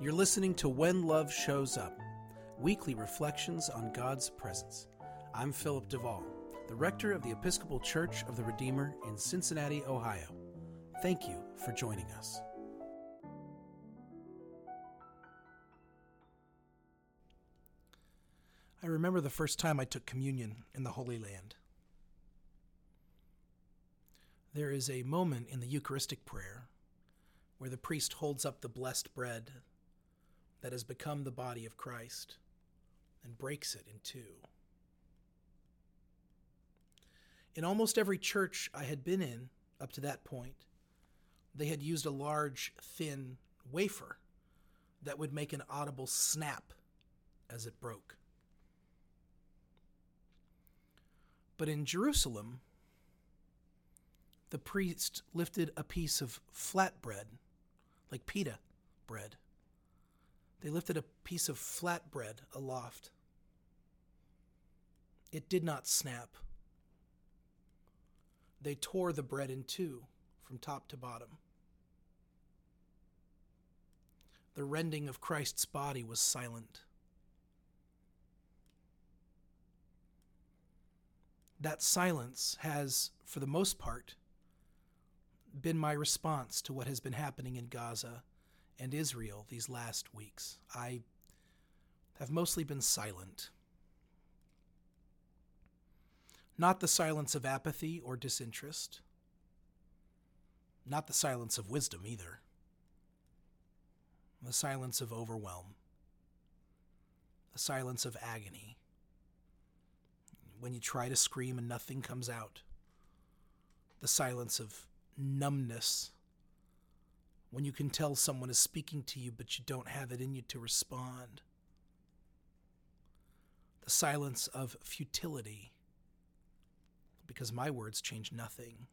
You're listening to When Love Shows Up, weekly reflections on God's presence. I'm Philip DeVaul, the rector of the Episcopal Church of the Redeemer in Cincinnati, Ohio. Thank you for joining us. I remember the first time I took communion in the Holy Land. There is a moment in the Eucharistic prayer where the priest holds up the blessed bread that has become the body of Christ and breaks it in two. In almost every church I had been in up to that point, they had used a large, thin wafer that would make an audible snap as it broke. But in Jerusalem, the priest lifted a piece of flat bread, like pita bread, they lifted a piece of flat bread aloft. It did not snap. They tore the bread in two from top to bottom. The rending of Christ's body was silent. That silence has, for the most part, been my response to what has been happening in Gaza and Israel these last weeks. I have mostly been silent. Not the silence of apathy or disinterest, not the silence of wisdom either, the silence of overwhelm, the silence of agony. When you try to scream and nothing comes out, the silence of numbness when you can tell someone is speaking to you but you don't have it in you to respond. The silence of futility, because my words change nothing.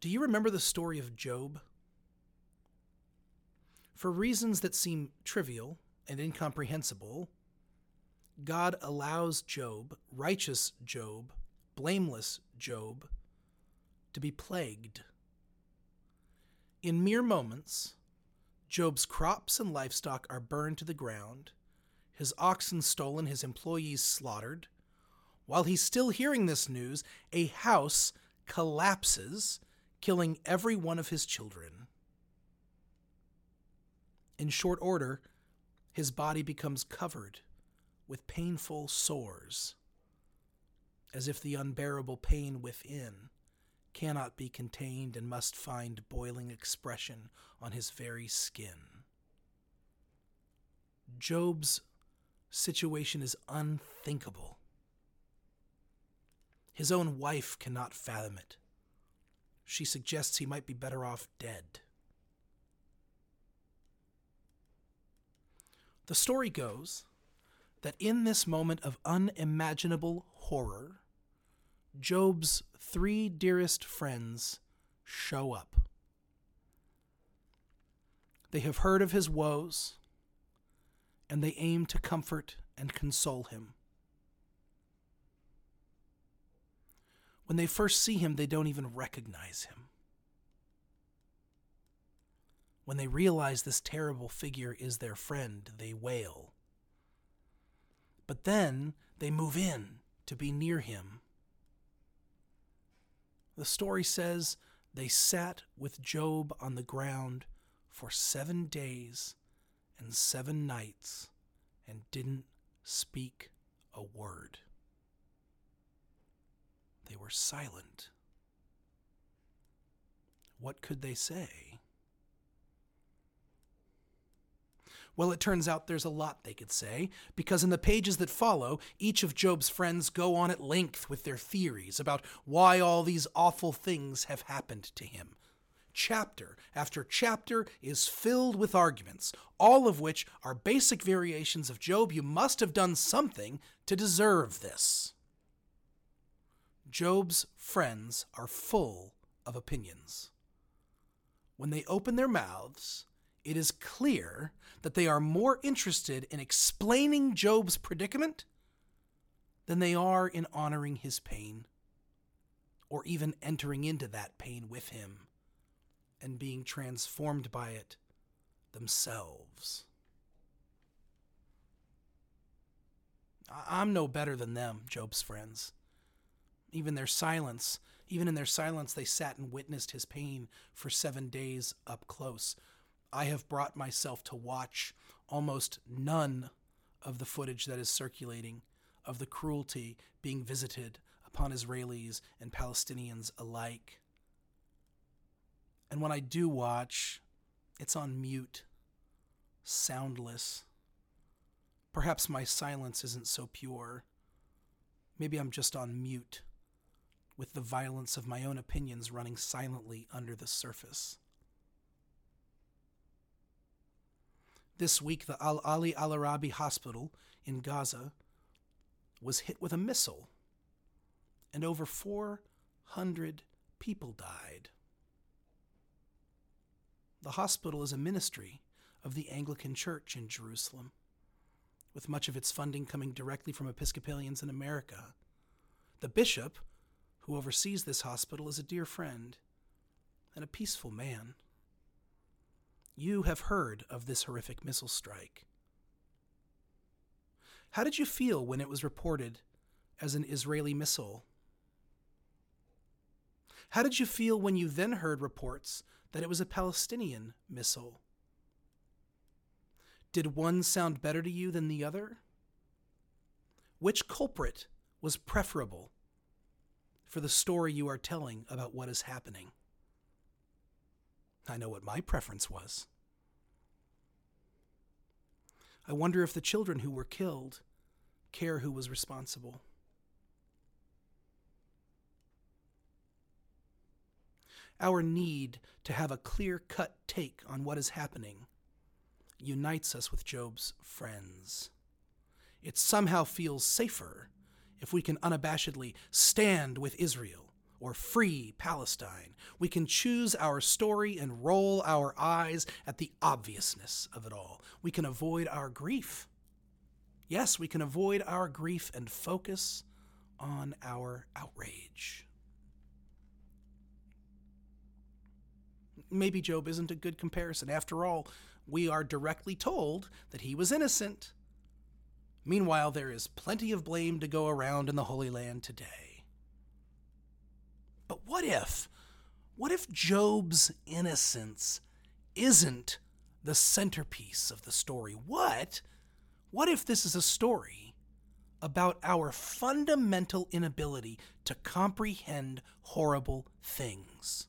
Do you remember the story of Job? For reasons that seem trivial and incomprehensible, God allows Job, righteous Job, blameless Job, to be plagued. In mere moments, Job's crops and livestock are burned to the ground, his oxen stolen, his employees slaughtered. While he's still hearing this news, a house collapses, killing every one of his children. In short order, his body becomes covered with painful sores, as if the unbearable pain within cannot be contained and must find boiling expression on his very skin. Job's situation is unthinkable. His own wife cannot fathom it. She suggests he might be better off dead. The story goes that in this moment of unimaginable horror, Job's three dearest friends show up. They have heard of his woes, and they aim to comfort and console him. When they first see him, they don't even recognize him. When they realize this terrible figure is their friend, they wail. But then they move in to be near him the story says they sat with Job on the ground for seven days and seven nights and didn't speak a word. They were silent. What could they say? Well, it turns out there's a lot they could say, because in the pages that follow, each of Job's friends go on at length with their theories about why all these awful things have happened to him. Chapter after chapter is filled with arguments, all of which are basic variations of Job. You must have done something to deserve this. Job's friends are full of opinions. When they open their mouths, it is clear that they are more interested in explaining Job's predicament than they are in honoring his pain, or even entering into that pain with him and being transformed by it themselves. I'm no better than them, Job's friends. Even their silence, even in their silence, they sat and witnessed his pain for seven days up close. I have brought myself to watch almost none of the footage that is circulating of the cruelty being visited upon Israelis and Palestinians alike. And when I do watch, it's on mute, soundless. Perhaps my silence isn't so pure. Maybe I'm just on mute, with the violence of my own opinions running silently under the surface. This week, the Al Ahli Al Arabi Hospital in Gaza was hit with a missile, and over 400 people died. The hospital is a ministry of the Anglican Church in Jerusalem, with much of its funding coming directly from Episcopalians in America. The bishop who oversees this hospital is a dear friend and a peaceful man. You have heard of this horrific missile strike. How did you feel when it was reported as an Israeli missile? How did you feel when you then heard reports that it was a Palestinian missile? Did one sound better to you than the other? Which culprit was preferable for the story you are telling about what is happening? I know what my preference was. I wonder if the children who were killed care who was responsible. Our need to have a clear cut take on what is happening unites us with Job's friends. It somehow feels safer if we can unabashedly stand with Israel or free Palestine. We can choose our story and roll our eyes at the obviousness of it all. We can avoid our grief. Yes, we can avoid our grief and focus on our outrage. Maybe Job isn't a good comparison. After all, we are directly told that he was innocent. Meanwhile, there is plenty of blame to go around in the Holy Land today. But what if? What if Job's innocence isn't the centerpiece of the story? What? What if this is a story about our fundamental inability to comprehend horrible things?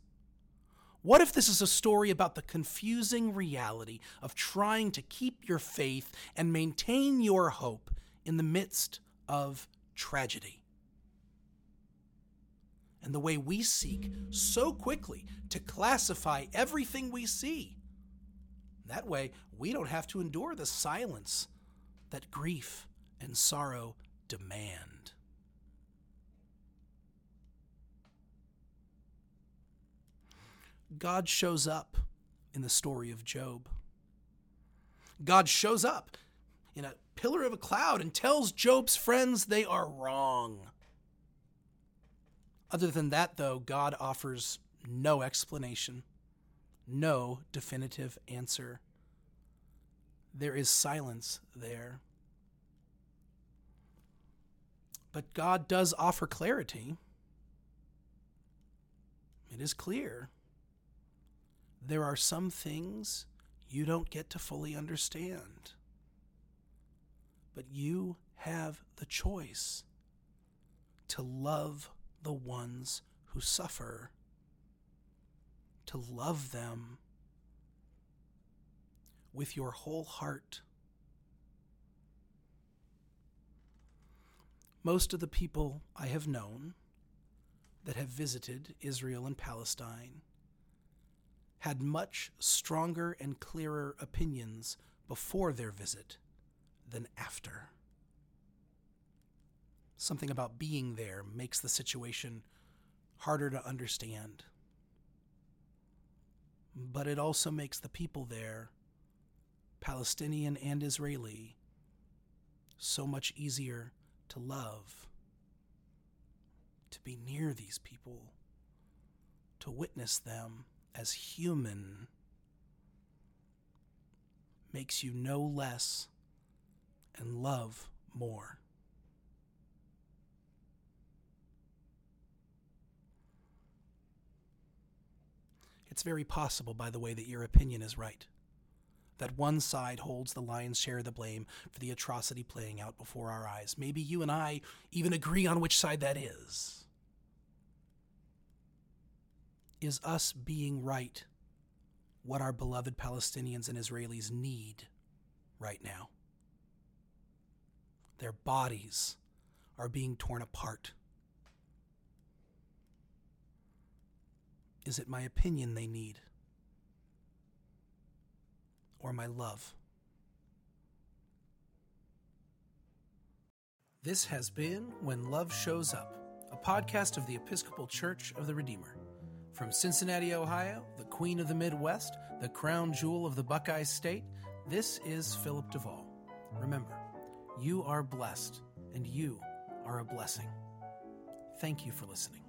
What if this is a story about the confusing reality of trying to keep your faith and maintain your hope in the midst of tragedy? And the way we seek so quickly to classify everything we see. That way, we don't have to endure the silence that grief and sorrow demand. God shows up in the story of Job. God shows up in a pillar of a cloud and tells Job's friends they are wrong. Other than that, though, God offers no explanation, no definitive answer. There is silence there. But God does offer clarity. It is clear. There are some things you don't get to fully understand. But you have the choice to love the ones who suffer, to love them with your whole heart. Most of the people I have known that have visited Israel and Palestine had much stronger and clearer opinions before their visit than after. Something about being there makes the situation harder to understand. But it also makes the people there, Palestinian and Israeli, so much easier to love, to be near these people, to witness them as human makes you know less and love more. It's very possible, by the way, that your opinion is right. That one side holds the lion's share of the blame for the atrocity playing out before our eyes. Maybe you and I even agree on which side that is. Is us being right what our beloved Palestinians and Israelis need right now? Their bodies are being torn apart. Is it my opinion they need? Or my love? This has been When Love Shows Up, a podcast of the Episcopal Church of the Redeemer. From Cincinnati, Ohio, the Queen of the Midwest, the crown jewel of the Buckeye State, this is Philip DeVaul. Remember, you are blessed, and you are a blessing. Thank you for listening.